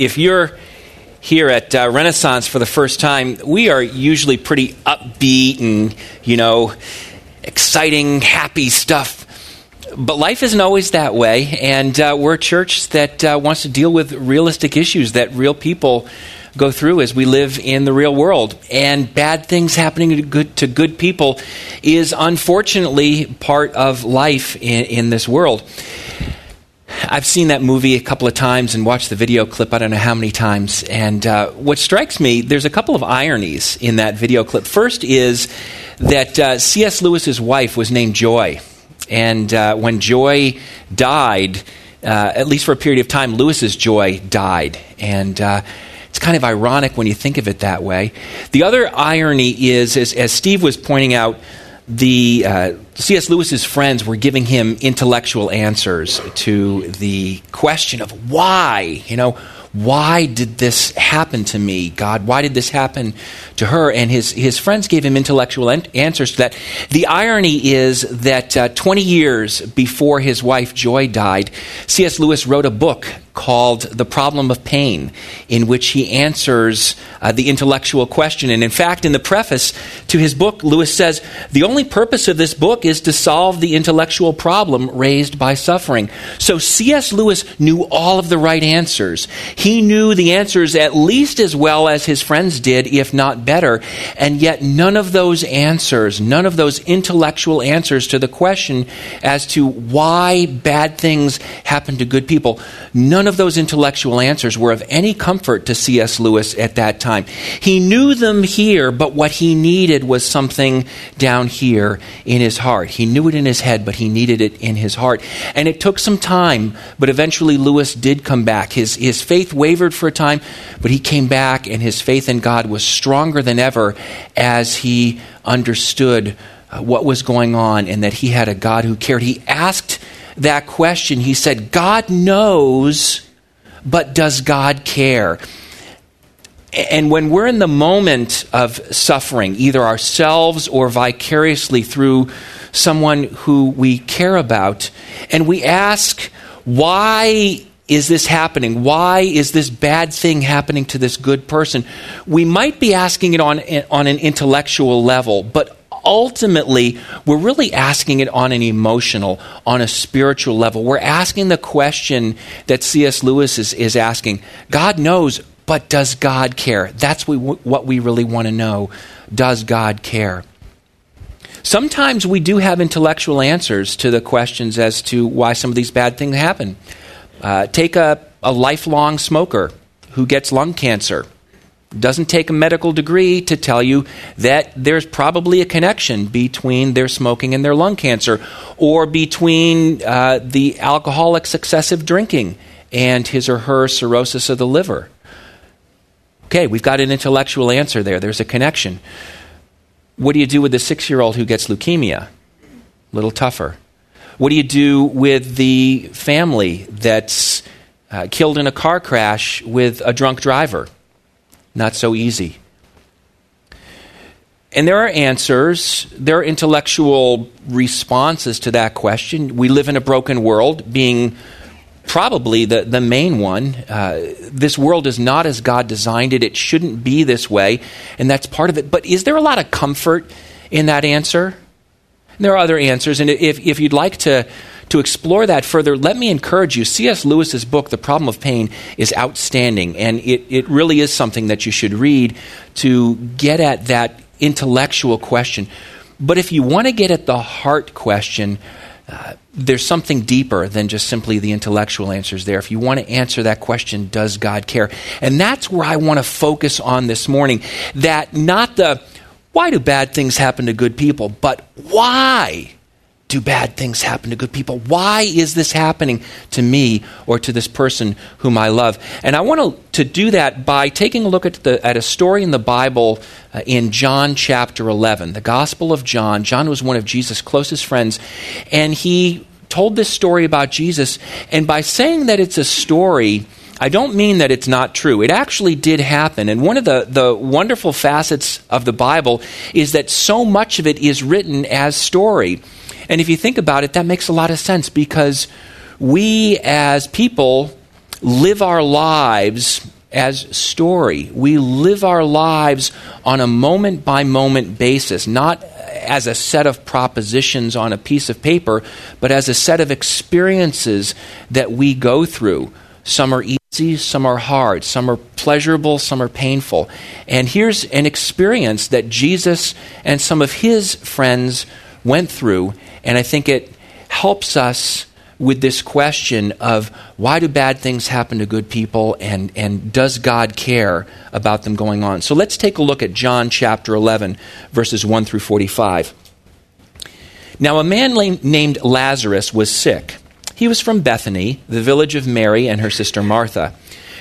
if you're here at uh, Renaissance for the first time, we are usually pretty upbeat and, you know, exciting, happy stuff. But life isn't always that way, and uh, we're a church that uh, wants to deal with realistic issues that real people go through as we live in the real world. And bad things happening to good, to good people is unfortunately part of life in, in this world. I've seen that movie a couple of times and watched the video clip I don't know how many times. And uh, what strikes me, there's a couple of ironies in that video clip. First is that uh, C.S. Lewis's wife was named Joy. And uh, when Joy died, uh, at least for a period of time, Lewis's joy died. And uh, it's kind of ironic when you think of it that way. The other irony is, as, as Steve was pointing out, the uh, C.S. Lewis's friends were giving him intellectual answers to the question of why, you know, why did this happen to me, God? Why did this happen to her? And his, his friends gave him intellectual en- answers to that. The irony is that uh, 20 years before his wife Joy died, C.S. Lewis wrote a book called The Problem of Pain, in which he answers uh, the intellectual question. And in fact, in the preface to his book, Lewis says, The only purpose of this book is to solve the intellectual problem raised by suffering. So C.S. Lewis knew all of the right answers. He knew the answers at least as well as his friends did, if not better. And yet, none of those answers, none of those intellectual answers to the question as to why bad things happen to good people, none of those intellectual answers were of any comfort to C.S. Lewis at that time. He knew them here, but what he needed was something down here in his heart. He knew it in his head, but he needed it in his heart. And it took some time, but eventually Lewis did come back. His, his faith wavered for a time, but he came back, and his faith in God was stronger than ever as he understood uh, what was going on and that he had a God who cared. He asked that question, he said, God knows, but does God care? And when we're in the moment of suffering, either ourselves or vicariously through someone who we care about, and we ask, why is this happening? Why is this bad thing happening to this good person? We might be asking it on, on an intellectual level, but ultimately, we're really asking it on an emotional, on a spiritual level. We're asking the question that C.S. Lewis is, is asking God knows, but does God care? That's what we really want to know. Does God care? Sometimes we do have intellectual answers to the questions as to why some of these bad things happen. Uh, take a, a lifelong smoker who gets lung cancer doesn't take a medical degree to tell you that there's probably a connection between their smoking and their lung cancer, or between uh, the alcoholic's excessive drinking and his or her cirrhosis of the liver. Okay, we've got an intellectual answer there. There's a connection. What do you do with the six year old who gets leukemia? A little tougher. What do you do with the family that's uh, killed in a car crash with a drunk driver? Not so easy. And there are answers, there are intellectual responses to that question. We live in a broken world, being probably the, the main one. Uh, this world is not as God designed it. It shouldn't be this way, and that's part of it. But is there a lot of comfort in that answer? There are other answers, and if, if you'd like to to explore that further, let me encourage you. C.S. Lewis's book, The Problem of Pain, is outstanding, and it, it really is something that you should read to get at that intellectual question. But if you want to get at the heart question, uh, there's something deeper than just simply the intellectual answers there. If you want to answer that question, does God care? And that's where I want to focus on this morning. That not the why do bad things happen to good people, but why do bad things happen to good people? Why is this happening to me or to this person whom I love? And I want to, to do that by taking a look at, the, at a story in the Bible uh, in John chapter 11, the Gospel of John. John was one of Jesus' closest friends, and he told this story about Jesus. And by saying that it's a story, I don't mean that it's not true. It actually did happen. And one of the, the wonderful facets of the Bible is that so much of it is written as story. And if you think about it, that makes a lot of sense because we as people live our lives as story. We live our lives on a moment by moment basis, not as a set of propositions on a piece of paper, but as a set of experiences that we go through. Some are easy, some are hard, some are pleasurable, some are painful. And here's an experience that Jesus and some of his friends went through, and I think it helps us with this question of why do bad things happen to good people and, and does God care about them going on? So let's take a look at John chapter 11, verses 1 through 45. Now, a man named Lazarus was sick. He was from Bethany, the village of Mary and her sister Martha.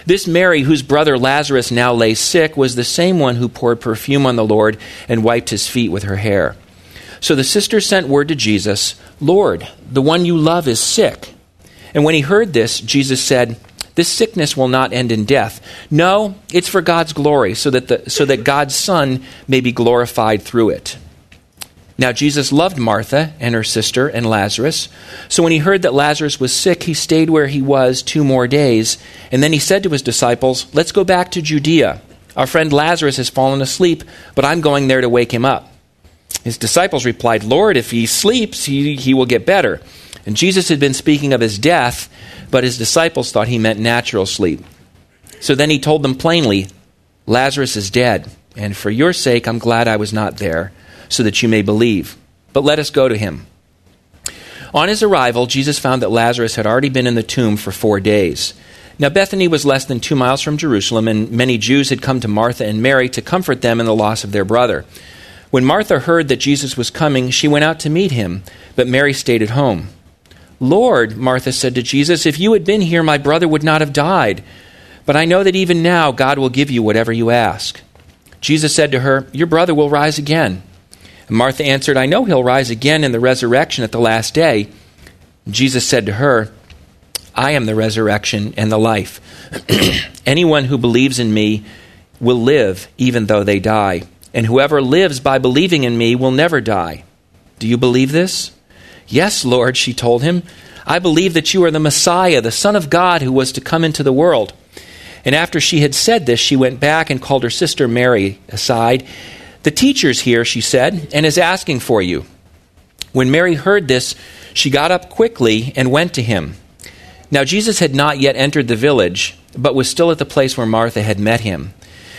This Mary, whose brother Lazarus now lay sick, was the same one who poured perfume on the Lord and wiped his feet with her hair. So the sisters sent word to Jesus Lord, the one you love is sick. And when he heard this, Jesus said, This sickness will not end in death. No, it's for God's glory, so that, the, so that God's Son may be glorified through it. Now, Jesus loved Martha and her sister and Lazarus. So when he heard that Lazarus was sick, he stayed where he was two more days. And then he said to his disciples, Let's go back to Judea. Our friend Lazarus has fallen asleep, but I'm going there to wake him up. His disciples replied, Lord, if he sleeps, he, he will get better. And Jesus had been speaking of his death, but his disciples thought he meant natural sleep. So then he told them plainly, Lazarus is dead, and for your sake I'm glad I was not there, so that you may believe. But let us go to him. On his arrival, Jesus found that Lazarus had already been in the tomb for four days. Now, Bethany was less than two miles from Jerusalem, and many Jews had come to Martha and Mary to comfort them in the loss of their brother. When Martha heard that Jesus was coming, she went out to meet him, but Mary stayed at home. Lord, Martha said to Jesus, if you had been here, my brother would not have died. But I know that even now God will give you whatever you ask. Jesus said to her, Your brother will rise again. And Martha answered, I know he'll rise again in the resurrection at the last day. Jesus said to her, I am the resurrection and the life. Anyone who believes in me will live even though they die and whoever lives by believing in me will never die. Do you believe this? Yes, Lord, she told him. I believe that you are the Messiah, the Son of God who was to come into the world. And after she had said this, she went back and called her sister Mary aside. The teacher's here, she said, and is asking for you. When Mary heard this, she got up quickly and went to him. Now, Jesus had not yet entered the village, but was still at the place where Martha had met him.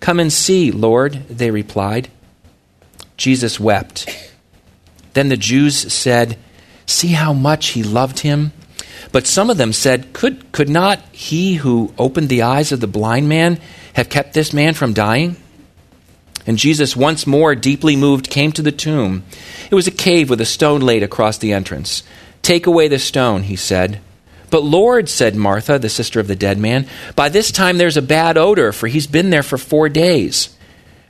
Come and see, Lord, they replied. Jesus wept. Then the Jews said, See how much he loved him? But some of them said, Could, could not he who opened the eyes of the blind man have kept this man from dying? And Jesus, once more deeply moved, came to the tomb. It was a cave with a stone laid across the entrance. Take away the stone, he said. But Lord, said Martha, the sister of the dead man, by this time there's a bad odor, for he's been there for four days.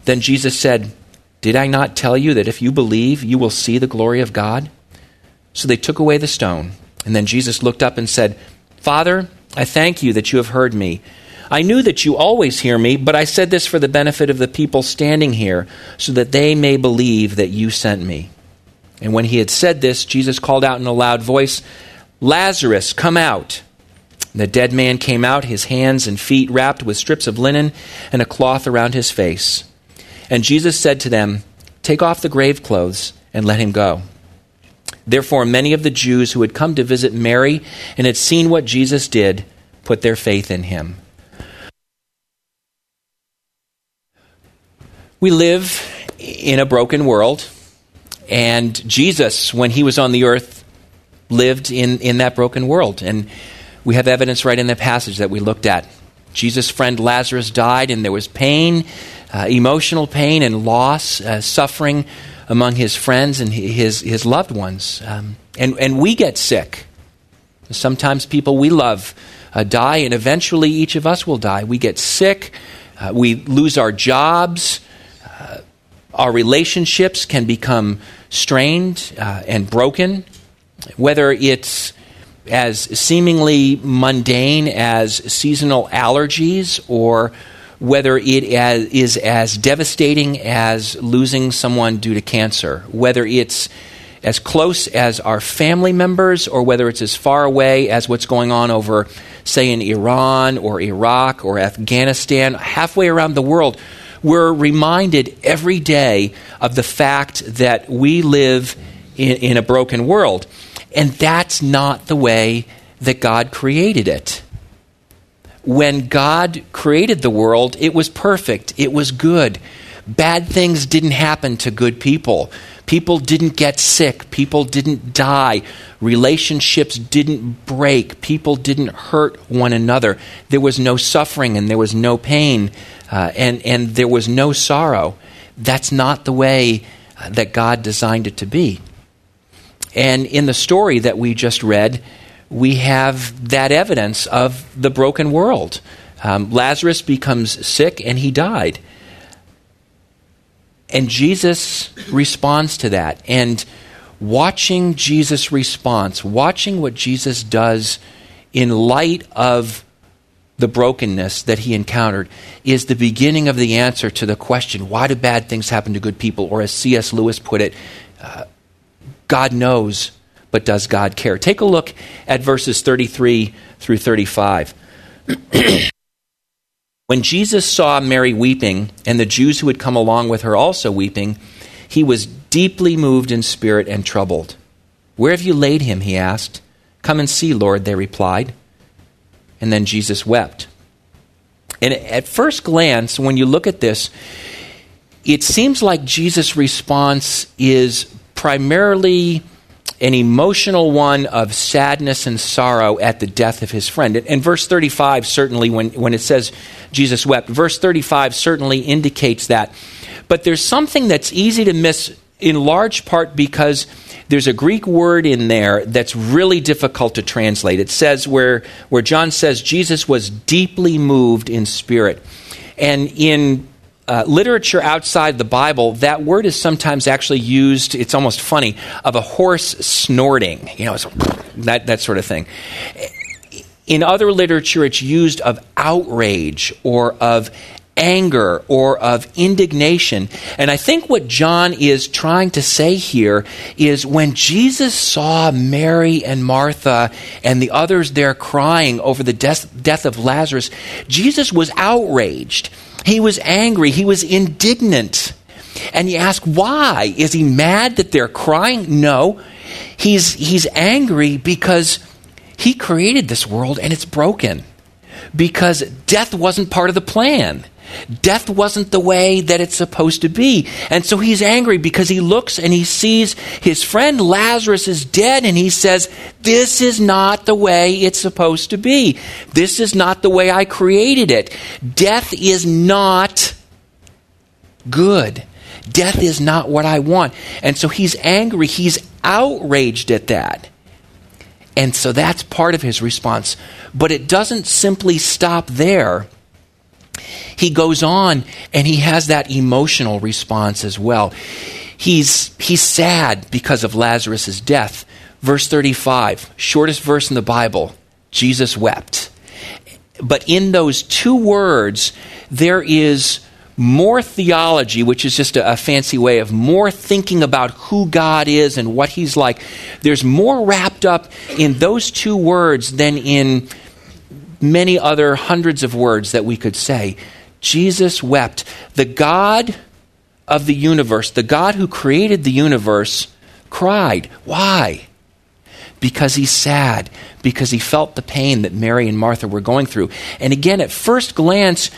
Then Jesus said, Did I not tell you that if you believe, you will see the glory of God? So they took away the stone. And then Jesus looked up and said, Father, I thank you that you have heard me. I knew that you always hear me, but I said this for the benefit of the people standing here, so that they may believe that you sent me. And when he had said this, Jesus called out in a loud voice, Lazarus, come out. The dead man came out, his hands and feet wrapped with strips of linen and a cloth around his face. And Jesus said to them, Take off the grave clothes and let him go. Therefore, many of the Jews who had come to visit Mary and had seen what Jesus did put their faith in him. We live in a broken world, and Jesus, when he was on the earth, lived in, in that broken world. And we have evidence right in the passage that we looked at. Jesus' friend Lazarus died, and there was pain, uh, emotional pain, and loss, uh, suffering among his friends and his, his loved ones. Um, and, and we get sick. Sometimes people we love uh, die, and eventually each of us will die. We get sick, uh, we lose our jobs, uh, our relationships can become strained uh, and broken, whether it's as seemingly mundane as seasonal allergies or whether it is as devastating as losing someone due to cancer, whether it's as close as our family members or whether it's as far away as what's going on over, say, in Iran or Iraq or Afghanistan, halfway around the world, we're reminded every day of the fact that we live in, in a broken world. And that's not the way that God created it when God created the world, it was perfect, it was good. Bad things didn't happen to good people. People didn't get sick. People didn't die. Relationships didn't break. People didn't hurt one another. There was no suffering and there was no pain uh, and, and there was no sorrow. That's not the way uh, that God designed it to be. And in the story that we just read, we have that evidence of the broken world. Um, Lazarus becomes sick and he died. And Jesus responds to that. And watching Jesus' response, watching what Jesus does in light of the brokenness that he encountered, is the beginning of the answer to the question why do bad things happen to good people? Or as C.S. Lewis put it, uh, God knows but does God care? Take a look at verses 33 through 35. when Jesus saw Mary weeping, and the Jews who had come along with her also weeping, he was deeply moved in spirit and troubled. Where have you laid him? he asked. Come and see, Lord, they replied. And then Jesus wept. And at first glance, when you look at this, it seems like Jesus' response is primarily an emotional one of sadness and sorrow at the death of his friend. And, verse 35 certainly, when, when it says Jesus wept, verse 35 certainly indicates that. But there's something that's easy to miss in large part because there's a Greek word in there that's really difficult to translate. It says where, where John says Jesus was deeply moved in spirit. And in uh, literature outside the Bible, that word is sometimes actually used, it's almost funny, of a horse snorting, you know, that, that sort of thing. In other literature, it's used of outrage or of anger or of indignation. And I think what John is trying to say here is when Jesus saw Mary and Martha and the others there crying over the death, death of Lazarus, Jesus was outraged. He was angry. He was indignant. And you ask, why? Is he mad that they're crying? No. He's, he's angry because he created this world and it's broken. Because death wasn't part of the plan. Death wasn't the way that it's supposed to be. And so he's angry because he looks and he sees his friend Lazarus is dead and he says, This is not the way it's supposed to be. This is not the way I created it. Death is not good. Death is not what I want. And so he's angry. He's outraged at that. And so that's part of his response. But it doesn't simply stop there he goes on and he has that emotional response as well. He's, he's sad because of Lazarus' death. Verse 35, shortest verse in the Bible Jesus wept. But in those two words, there is more theology, which is just a, a, fancy way of more thinking about who God is and what He's like. There's more wrapped up in those two words than in many other hundreds of words that we could say. Jesus wept. The God of the universe, the God who created the universe, cried. Why? Because he's sad, because he felt the pain that Mary and Martha were going through. And again, at first glance,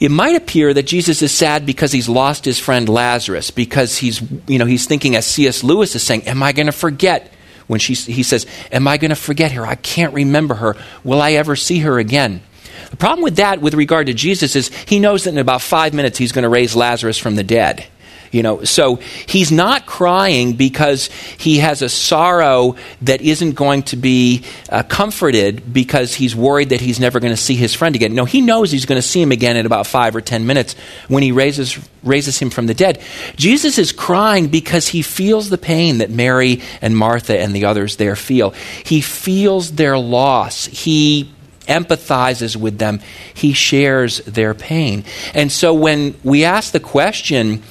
it might appear that Jesus is sad because he's lost his friend Lazarus, because he's, you know, he's thinking, as C.S. Lewis is saying, Am I going to forget? When she, he says, Am I going to forget her? I can't remember her. Will I ever see her again? The problem with that, with regard to Jesus, is he knows that in about five minutes he's going to raise Lazarus from the dead. You know, so he's not crying because he has a sorrow that isn't going to be uh, comforted because he's worried that he's never going to see his friend again. No, he knows he's going to see him again in about five or ten minutes when he raises, raises him from the dead. Jesus is crying because he feels the pain that Mary and Martha and the others there feel. He feels their loss. He empathizes with them, he shares their pain. And so when we ask the question,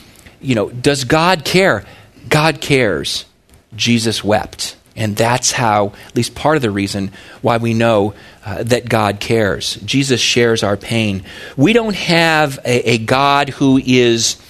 you know, does God care? God cares. Jesus wept. And that's how, at least part of the reason why we know uh, that God cares. Jesus shares our pain. We don't have a, a God who is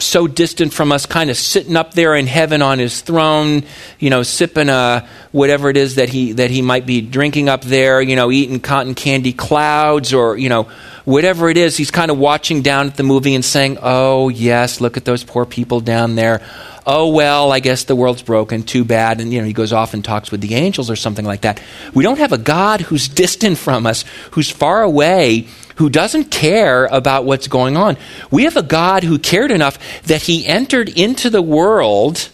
so distant from us, kind of sitting up there in heaven on his throne, you know, sipping a whatever it is that he that he might be drinking up there, you know, eating cotton candy clouds or you know whatever it is. He's kind of watching down at the movie and saying, "Oh yes, look at those poor people down there." Oh well, I guess the world's broken. Too bad. And you know, he goes off and talks with the angels or something like that. We don't have a God who's distant from us, who's far away who doesn't care about what's going on. We have a God who cared enough that he entered into the world,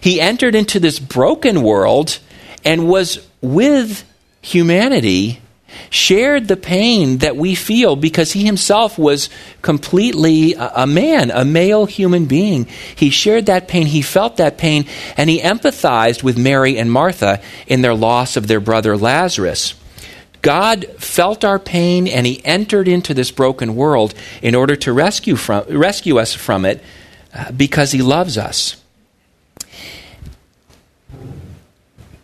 he entered into this broken world, and was with humanity, shared the pain that we feel because he himself was completely a, man, a male human being. He shared that pain, he felt that pain, and he empathized with Mary and Martha in their loss of their brother Lazarus. God felt our pain and he entered into this broken world in order to rescue, from, rescue us from it uh, because he loves us.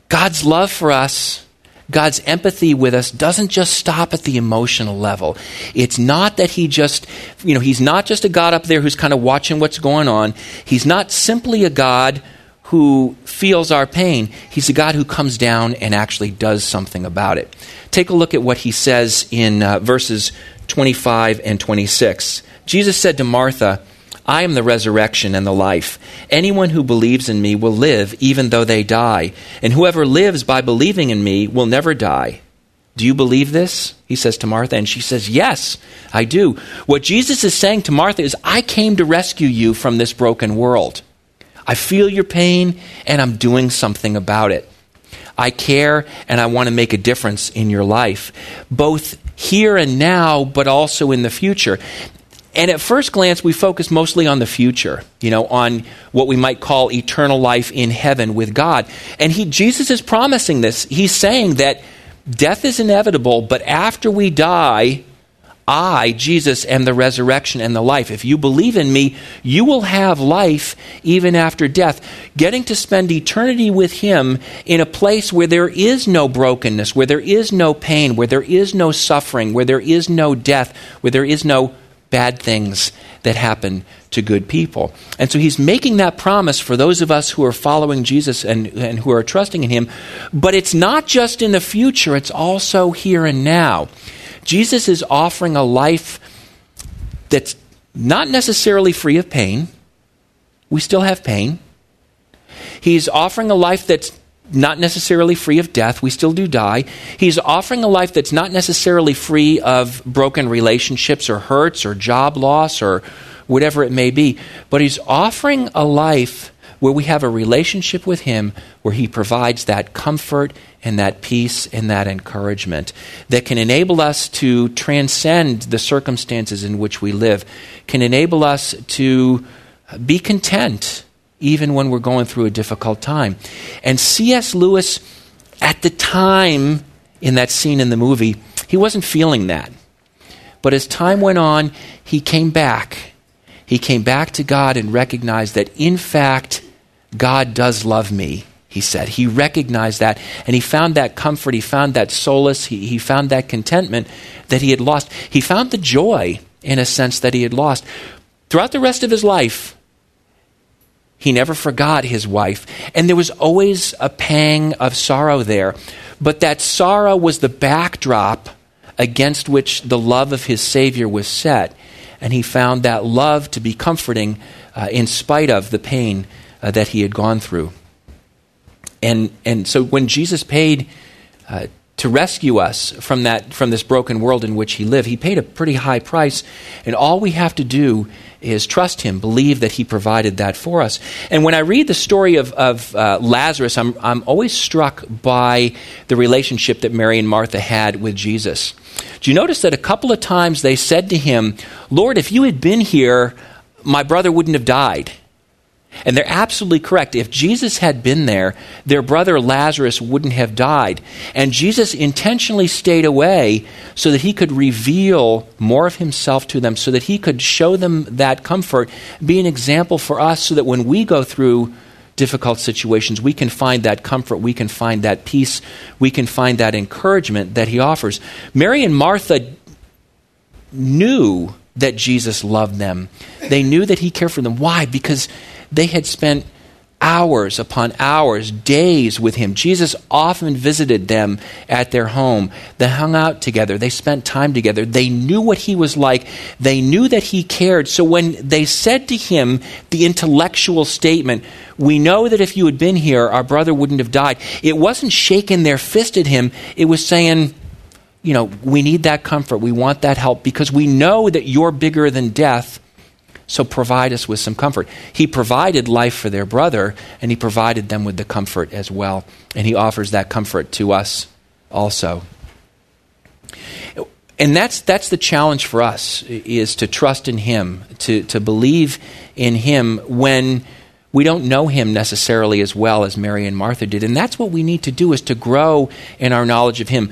God's love for us, God's empathy with us doesn't just stop at the emotional level. It's not that he just, you know, he's not just a God up there who's kind of watching what's going on. He's not simply a God who feels our pain. He's a God who comes down and actually does something about it. Take a look at what he says in uh, verses 25 and 26. Jesus said to Martha, I am the resurrection and the life. Anyone who believes in me will live even though they die, and whoever lives by believing in me will never die. Do you believe this? He says to Martha, and she says, Yes, I do. What Jesus is saying to Martha is, I came to rescue you from this broken world. I feel your pain, and I'm doing something about it. I care and I want to make a difference in your life, both here and now, but also in the future. And at first glance, we focus mostly on the future, you know, on what we might call eternal life in heaven with God. And he, Jesus is promising this. He's saying that death is inevitable, but after we die, I, Jesus, am the resurrection and the life. If you believe in me, you will have life even after death. Getting to spend eternity with Him in a place where there is no brokenness, where there is no pain, where there is no suffering, where there is no death, where there is no bad things that happen to good people. And so He's making that promise for those of us who are following Jesus and, and who are trusting in Him. But it's not just in the future, it's also here and now. Jesus is offering a life that's not necessarily free of pain. We still have pain. He's offering a life that's not necessarily free of death. We still do die. He's offering a life that's not necessarily free of broken relationships or hurts or job loss or whatever it may be. But he's offering a life where we have a relationship with Him where He provides that comfort and that peace and that encouragement that can enable us to transcend the circumstances in which we live, can enable us to be content even when we're going through a difficult time. And C.S. Lewis, at the time in that scene in the movie, he wasn't feeling that. But as time went on, he came back. He came back to God and recognized that, in fact, God does love me, he said. He recognized that, and he found that comfort, he found that solace, he, he found that contentment that he had lost. He found the joy, in a sense, that he had lost. Throughout the rest of his life, he never forgot his wife, and there was always a pang of sorrow there. But that sorrow was the backdrop against which the love of his Savior was set, and he found that love to be comforting uh, in spite of the pain uh, that he had gone through. And, and so when Jesus paid uh, to rescue us from that from this broken world in which he lived. He paid a pretty high price, and all we have to do is trust him, believe that he provided that for us. And when I read the story of, of uh, Lazarus, I'm, I'm always struck by the relationship that Mary and Martha had with Jesus. Do you notice that a couple of times they said to him, Lord, if you had been here, my brother wouldn't have died. And they're absolutely correct. If Jesus had been there, their brother Lazarus wouldn't have died. And Jesus intentionally stayed away so that he could reveal more of himself to them, so that he could show them that comfort, be an example for us, so that when we go through difficult situations, we can find that comfort, we can find that peace, we can find that encouragement that he offers. Mary and Martha knew that Jesus loved them. They knew that he cared for them. Why? Because they had spent hours upon hours, days with him. Jesus often visited them at their home. They hung out together. They spent time together. They knew what he was like. They knew that he cared. So when they said to him the intellectual statement, We know that if you had been here, our brother wouldn't have died, it wasn't shaking their fist at him. It was saying, you know, we need that comfort. We want that help because we know that you're bigger than death so provide us with some comfort. He provided life for their brother, and he provided them with the comfort as well. And he offers that comfort to us also. And that's, that's the challenge for us, is to trust in him, to, to believe in him when we don't know him necessarily as well as Mary and Martha did. And that's what we need to do, is to grow in our knowledge of him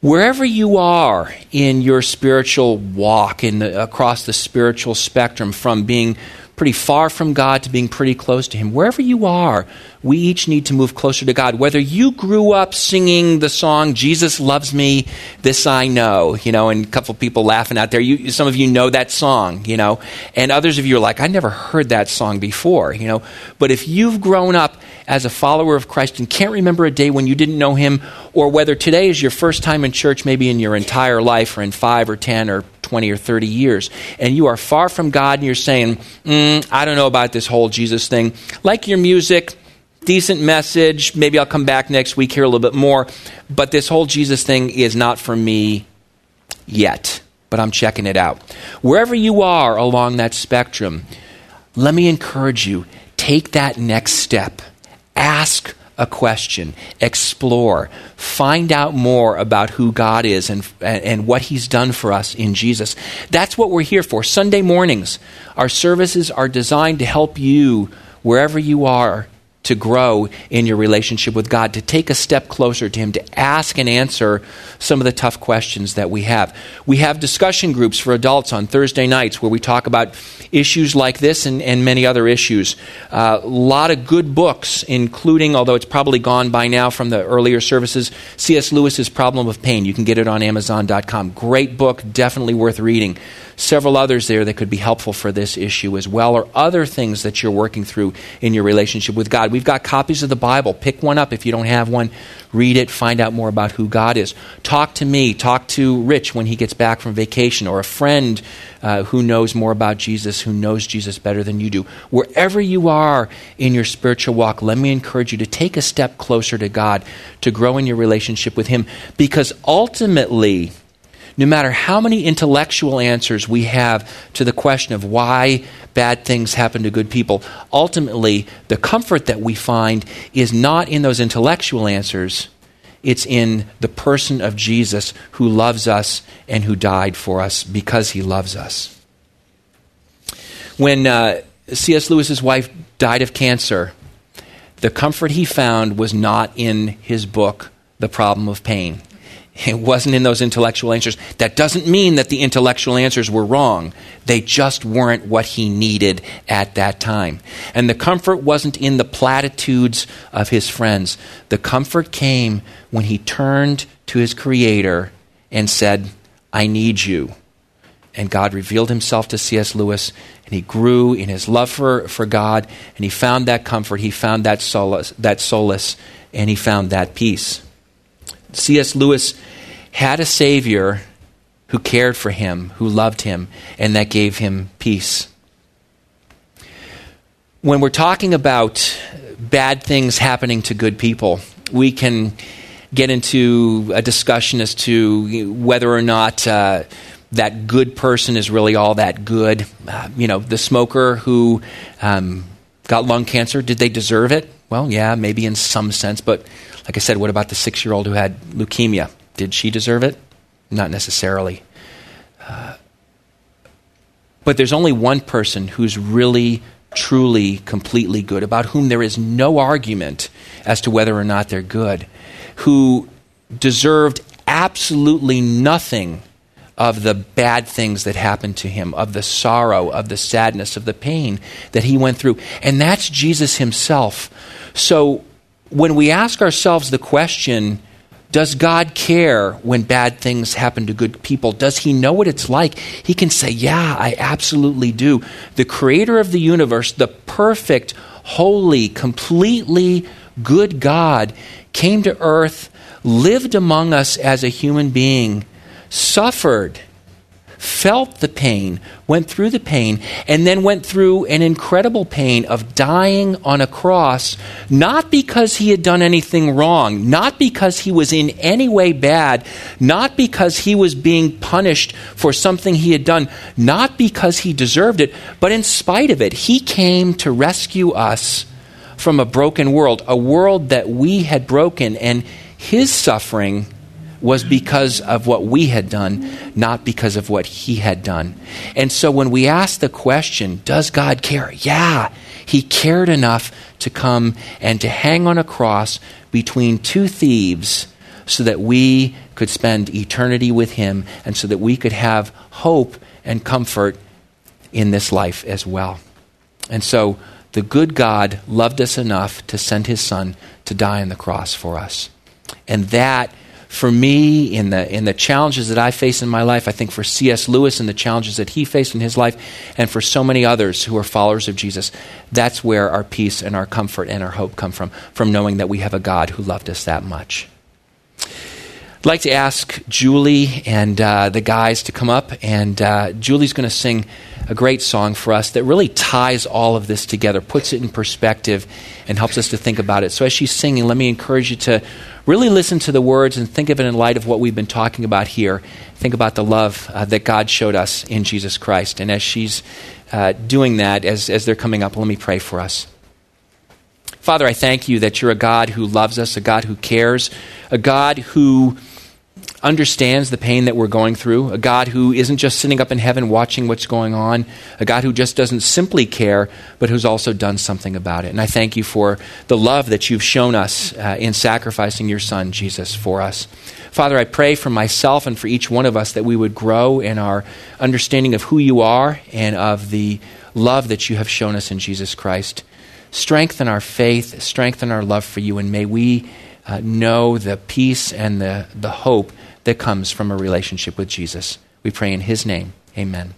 wherever you are in your spiritual walk in the, across the spiritual spectrum from being pretty far from God to being pretty close to Him. Wherever you are, we each need to move closer to God. Whether you grew up singing the song "Jesus Loves Me," this I know, you know, and a couple people laughing out there. You, some of you know that song, you know, and others of you are like, "I never heard that song before," you know. But if you've grown up as a follower of Christ and can't remember a day when you didn't know Him, or whether today is your first time in church, maybe in your entire life, or in five or ten or 20 or 30 years, and you are far from God and you're saying, mm, I don't know about this whole Jesus thing, like your music, decent message, maybe I'll come back next week, hear a little bit more, but this whole Jesus thing is not for me yet, but I'm checking it out. Wherever you are along that spectrum, let me encourage you take that next step. Ask a question, explore, find out more about who God is and, and what He's done for us in Jesus. That's what we're here for. Sunday mornings, our services are designed to help you wherever you are to grow in your relationship with God, to take a step closer to Him, to ask and answer some of the tough questions that we have. We have discussion groups for adults on Thursday nights where we talk about issues like this and, and many other issues. A uh, lot of good books, including, although it's probably gone by now from the earlier services, C.S. Lewis's Problem of Pain. You can get it on Amazon.com. Great book, definitely worth reading several others there that could be helpful for this issue as well, or other things that you're working through in your relationship with God. We've got copies of the Bible. Pick one up if you don't have one. Read it, find out more about who God is. Talk to me, talk to Rich when he gets back from vacation, or a friend uh, who knows more about Jesus, who knows Jesus better than you do. Wherever you are in your spiritual walk, let me encourage you to take a step closer to God, to grow in your relationship with Him, because ultimately, no matter how many intellectual answers we have to the question of why bad things happen to good people, ultimately, the comfort that we find is not in those intellectual answers. It's in the person of Jesus who loves us and who died for us because he loves us. When uh, C.S. Lewis's wife died of cancer, the comfort he found was not in his book, The Problem of Pain. It wasn't in those intellectual answers. That doesn't mean that the intellectual answers were wrong. They just weren't what he needed at that time. And the comfort wasn't in the platitudes of his friends. The comfort came when he turned to his Creator and said, I need you. And God revealed himself to C.S. Lewis, and he grew in his love for, for God, and he found that comfort, he found that solace, that solace, and he found that peace. C.S. Lewis had a Savior who cared for him, who loved him, and that gave him peace. When we're talking about bad things happening to good people, we can get into a discussion as to whether or not uh, that good person is really all that good. Uh, you know, the smoker who um, got lung cancer, did they deserve it? Well, yeah, maybe in some sense. But like I said, what about the six year old who had leukemia? Did she deserve it? Not necessarily. Uh, but there's only one person who's really, truly, completely good, about whom there is no argument as to whether or not they're good, who deserved absolutely nothing of the bad things that happened to him, of the sorrow, of the sadness, of the pain that he went through. And that's Jesus himself. So when we ask ourselves the question, does God care when bad things happen to good people? Does He know what it's like? He can say, Yeah, I absolutely do. The creator of the universe, the perfect, holy, completely good God, came to earth, lived among us as a human being, suffered felt the pain, went through the pain, and then went through an incredible pain of dying on a cross, not because he had done anything wrong, not because he was in any way bad, not because he was being punished for something he had done, not because he deserved it, but in spite of it. He came to rescue us from a broken world, a world that we had broken, and his suffering was because of what we had done, not because of what he had done. And so when we ask the question, does God care? Yeah, he cared enough to come and to hang on a cross between two thieves so that we could spend eternity with him and so that we could have hope and comfort in this life as well. And so the good God loved us enough to send his son to die on the cross for us. And that for me in the in the challenges that I face in my life, I think for C.S. Lewis and the challenges that he faced in his life, and for so many others who are followers of Jesus, that's where our peace and our comfort and our hope come from, from knowing that we have a God who loved us that much. I'd like to ask Julie and uh, the guys to come up, and uh, Julie's going to sing a great song for us that really ties all of this together, puts it in perspective, and helps us to think about it. So, as she's singing, let me encourage you to really listen to the words and think of it in light of what we've been talking about here. Think about the love uh, that God showed us in Jesus Christ. And as she's uh, doing that, as, as they're coming up, let me pray for us. Father, I thank you that you're a God who loves us, a God who cares, a God who understands the pain that we're going through, a God who isn't just sitting up in heaven watching what's going on, a God who just doesn't simply care, but who's also done something about it. And I thank you for the love that you've shown us uh, in sacrificing your Son, Jesus, for us. Father, I pray for myself and for each one of us that we would grow in our understanding of who you are and of the love that you have shown us in Jesus Christ. Strengthen our faith, strengthen our love for you, and may we uh, know the peace and the, the hope that comes from a relationship with Jesus. We pray in his name. Amen.